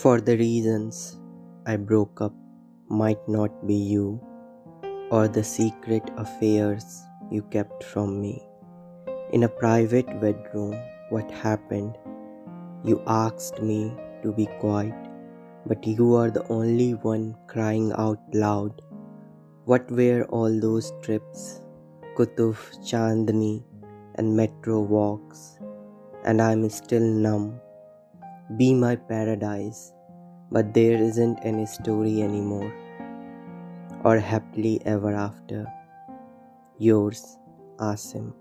For the reasons I broke up might not be you or the secret affairs you kept from me. In a private bedroom, what happened? You asked me to be quiet, but you are the only one crying out loud. What were all those trips? Kutuf, Chandni, and metro walks, and I'm still numb. Be my paradise, but there isn't any story anymore, or happily ever after. Yours, Asim.